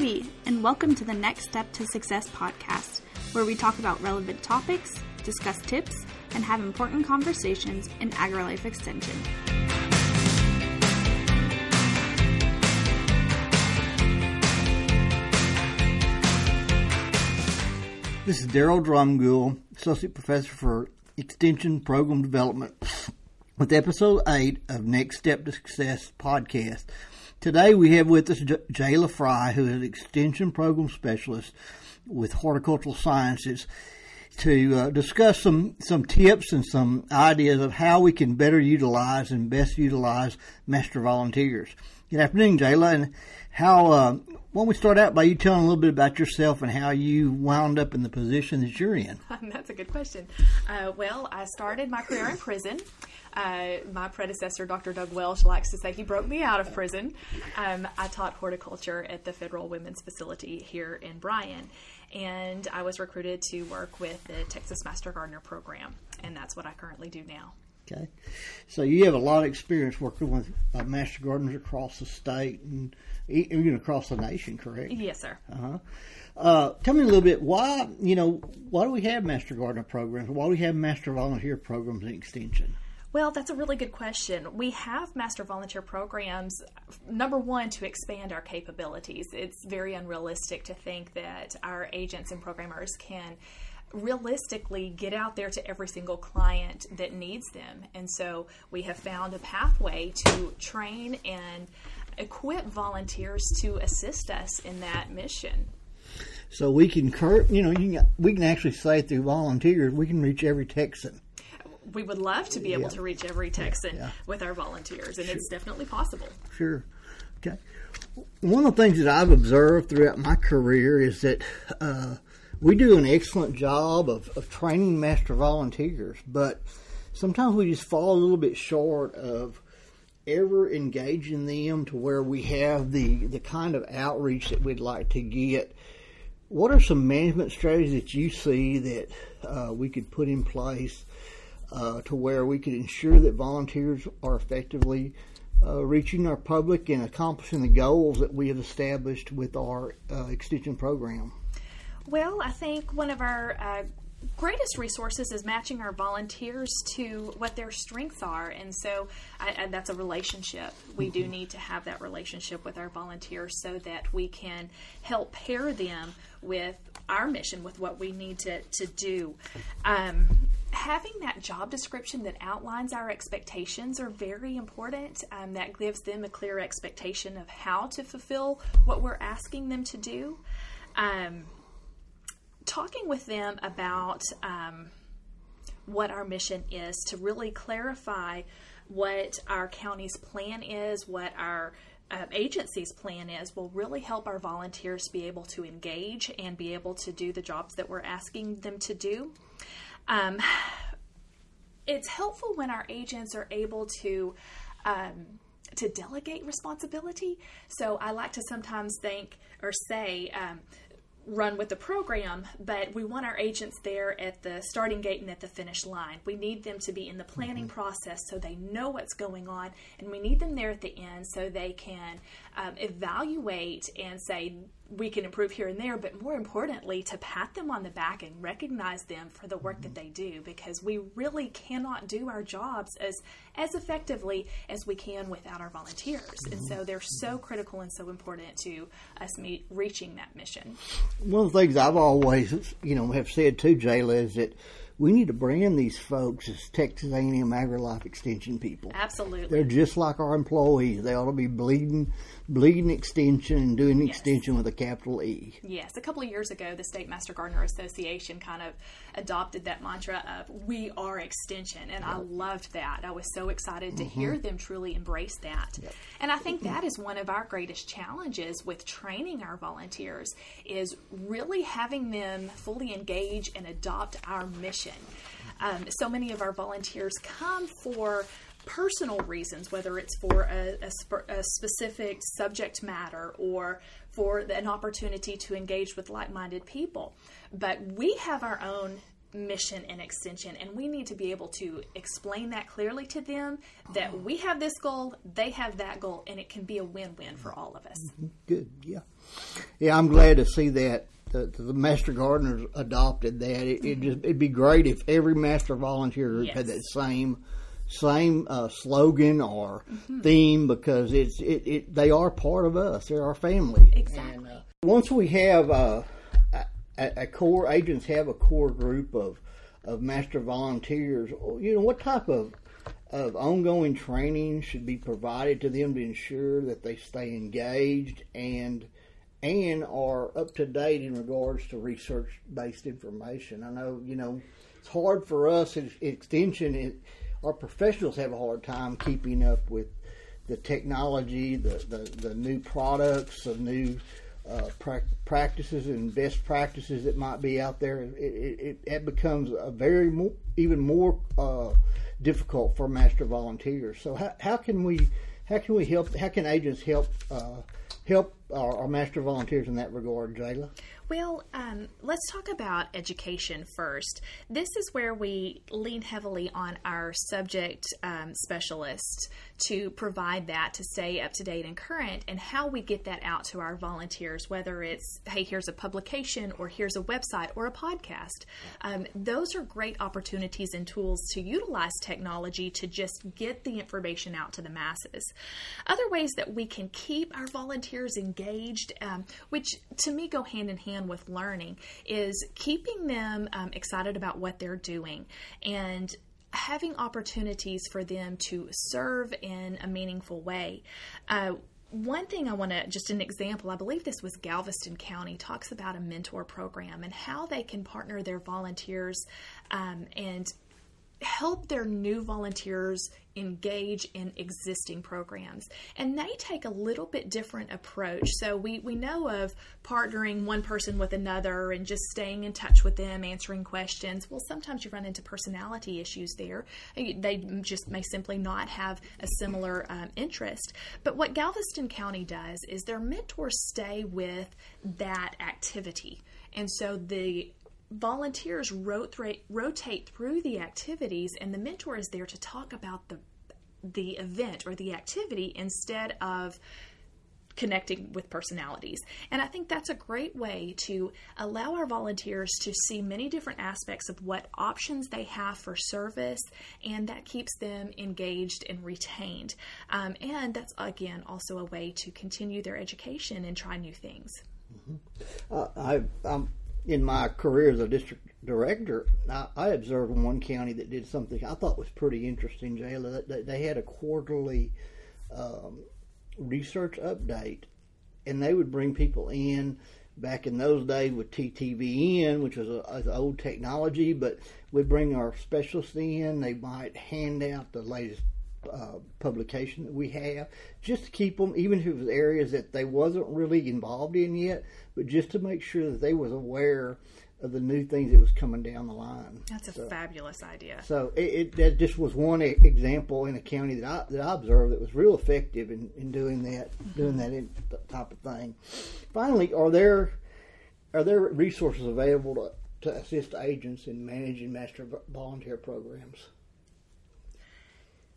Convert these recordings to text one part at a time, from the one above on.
Howdy, and welcome to the Next Step to Success podcast, where we talk about relevant topics, discuss tips, and have important conversations in AgriLife Extension. This is Darrell Dromgoole, Associate Professor for Extension Program Development, with episode 8 of Next Step to Success podcast. Today we have with us Jayla Fry, who is an Extension Program Specialist with Horticultural Sciences, to uh, discuss some, some tips and some ideas of how we can better utilize and best utilize Master Volunteers. Good afternoon, Jayla, and how uh, why don't we start out by you telling a little bit about yourself and how you wound up in the position that you're in? That's a good question. Uh, well, I started my career in prison. Uh, my predecessor, Dr. Doug Welsh, likes to say he broke me out of prison. Um, I taught horticulture at the Federal Women's Facility here in Bryan, and I was recruited to work with the Texas Master Gardener program, and that's what I currently do now. Okay, so you have a lot of experience working with uh, master gardeners across the state and even across the nation, correct? Yes, sir. Uh-huh. Uh, tell me a little bit why you know why do we have master gardener programs? Why do we have master volunteer programs in extension? Well, that's a really good question. We have master volunteer programs, number one, to expand our capabilities. It's very unrealistic to think that our agents and programmers can realistically get out there to every single client that needs them. And so we have found a pathway to train and equip volunteers to assist us in that mission. So we can, cur- you know, you can, we can actually say through volunteers, we can reach every Texan. We would love to be able Yeah. to reach every Texan Yeah. with our volunteers, and it's definitely possible. Sure. Okay. One of the things that I've observed throughout my career is that uh, we do an excellent job of, of training master volunteers, but sometimes we just fall a little bit short of ever engaging them to where we have the, the kind of outreach that we'd like to get. What are some management strategies that you see that uh, we could put in place uh, to where we could ensure that volunteers are effectively uh, reaching our public and accomplishing the goals that we have established with our uh, extension program. Well, I think one of our uh, greatest resources is matching our volunteers to what their strengths are, and so I, and that's a relationship. We do need to have that relationship with our volunteers so that we can help pair them with our mission, with what we need to to do. Um, having that job description that outlines our expectations are very important. Um, that gives them a clear expectation of how to fulfill what we're asking them to do. Um, talking with them about um, what our mission is to really clarify what our county's plan is, what our uh, agency's plan is, will really help our volunteers be able to engage and be able to do the jobs that we're asking them to do. Um, it's helpful when our agents are able to um, to delegate responsibility. So I like to sometimes think or say. Um, run with the program, but we want our agents there at the starting gate and at the finish line. We need them to be in the planning process so they know what's going on, and we need them there at the end so they can um, evaluate and say, we can improve here and there, but more importantly, to pat them on the back and recognize them for the work that mm-hmm. they do because we really cannot do our jobs as, as effectively as we can without our volunteers. And so mm-hmm. they're so critical and so important to us meet, reaching that mission. One of the things I've always, you know, have said to Jayla is that we need to brand these folks as Texas A&M AgriLife Extension people. Absolutely. They're just like our employees. They ought to be bleeding, bleeding extension and doing Yes. extension with a capital E. Yes, a couple of years ago, the State Master Gardener Association kind of adopted that mantra of "We are Extension," and I loved that. I was so excited to hear them truly embrace that. And I think that is one of our greatest challenges with training our volunteers is really having them fully engage and adopt our mission. Um, so many of our volunteers come for personal reasons, whether it's for a, a, sp- a specific subject matter or for an opportunity to engage with like minded people. But we have our own mission and extension and we need to be able to explain that clearly to them that oh. we have this goal they have that goal and it can be a win-win for all of us mm-hmm. Good, yeah, yeah. I'm glad to see that the, the master gardeners adopted that. It, it mm-hmm. just it'd be great if every master volunteer group had that same same uh, slogan or Mm-hmm. theme because it's it, it they are part of us. They're our family. Exactly. And, uh, once we have uh, a, a core agents have a core group of of master volunteers, you know what type of of ongoing training should be provided to them to ensure that they stay engaged and and are up to date in regards to research based information. I know you know it's hard for us at extension. Our professionals have a hard time keeping up with the technology, the the, the new products, the new uh, prac practices and best practices that might be out there. It, it, it, becomes a very mo- even more uh, difficult for master volunteers. So how, how can we how can we help? How can agents help uh, help our, our master volunteers in that regard, Jayla? Well, um, let's talk about education first. This is where we lean heavily on our subject um, specialists to provide that to stay up to date and current, and how we get that out to our volunteers, whether it's, hey, here's a publication, or here's a website, or a podcast. Um, those are great opportunities and tools to utilize technology to just get the information out to the masses. Other ways that we can keep our volunteers engaged, um, which to me go hand in hand with learning, is keeping them um, excited about what they're doing and having opportunities for them to serve in a meaningful way. Uh, one thing I want to, just an example, I believe this was Galveston County, talks about a mentor program and how they can partner their volunteers um, and help their new volunteers engage in existing programs. And they take a little bit different approach. So we, we know of partnering one person with another and just staying in touch with them, answering questions. Well, sometimes you run into personality issues there. They just may simply not have a similar um, interest. But what Galveston County does is their mentors stay with that activity. And so the volunteers rotate rotate through the activities and the mentor is there to talk about the the event or the activity instead of connecting with personalities. And I think that's a great way to allow our volunteers to see many different aspects of what options they have for service, and that keeps them engaged and retained. Um, and that's, again, also a way to continue their education and try new things. Uh, I, I'm in my career as a district director. I, I observed one county that did something I thought was pretty interesting. Jayla, they, they had a quarterly um, research update, and they would bring people in. Back in those days with TTVN, which was a, was old technology, but we'd bring our specialists in. They might hand out the latest uh, publication that we have, just to keep them, even if it was areas that they wasn't really involved in yet, but just to make sure that they was aware of the new things that was coming down the line. That's a So- fabulous idea. so it, it that just was one example in a county that I that I observed that was real effective in, in doing that doing that in, type of thing. Finally, are there are there resources available to, to assist agents in managing master volunteer programs?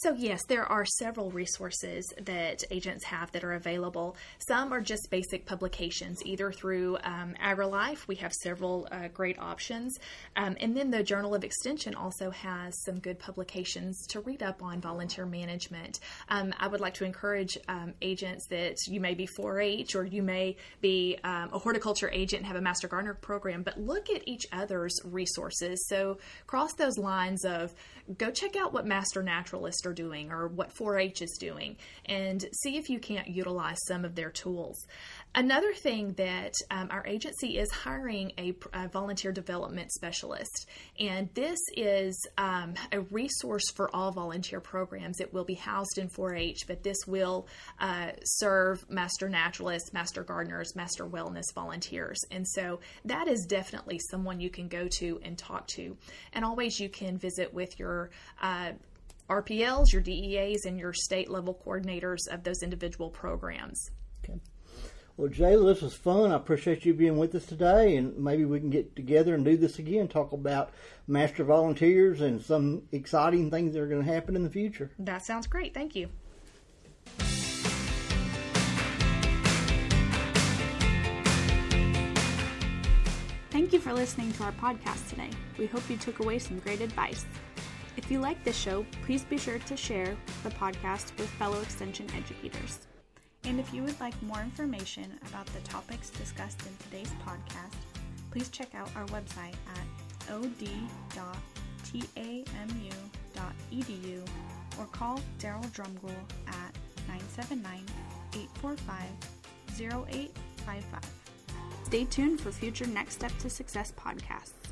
So, yes, there are several resources that agents have that are available. Some are just basic publications, either through um, AgriLife, we have several uh, great options. Um, and then the Journal of Extension also has some good publications to read up on volunteer management. Um, I would like to encourage um, agents that you may be 4 H or you may be um, a horticulture agent and have a Master Gardener program, but look at each other's resources. So, cross those lines of go check out what Master Naturalists are doing or what 4 H is doing and see if you can't utilize some of their tools. Another thing that um, our agency is hiring a, a volunteer development specialist, and this is um, a resource for all volunteer programs. It will be housed in 4 H, but this will uh, serve Master Naturalists, Master Gardeners, Master Wellness volunteers. And so that is definitely someone you can go to and talk to. And always you can visit with your uh, RPLs, your DEAs, and your state level coordinators of those individual programs. Okay. Well, Jayla, this was fun. I appreciate you being with us today, and maybe we can get together and do this again, talk about master volunteers and some exciting things that are going to happen in the future. That sounds great. Thank you. Thank you for listening to our podcast today. We hope you took away some great advice. If you like this show, please be sure to share the podcast with fellow Extension educators. And if you would like more information about the topics discussed in today's podcast, please check out our website at od.tamu.edu or call Darrell Dromgoole at 979 845 0855. Stay tuned for future Next Step to Success podcasts.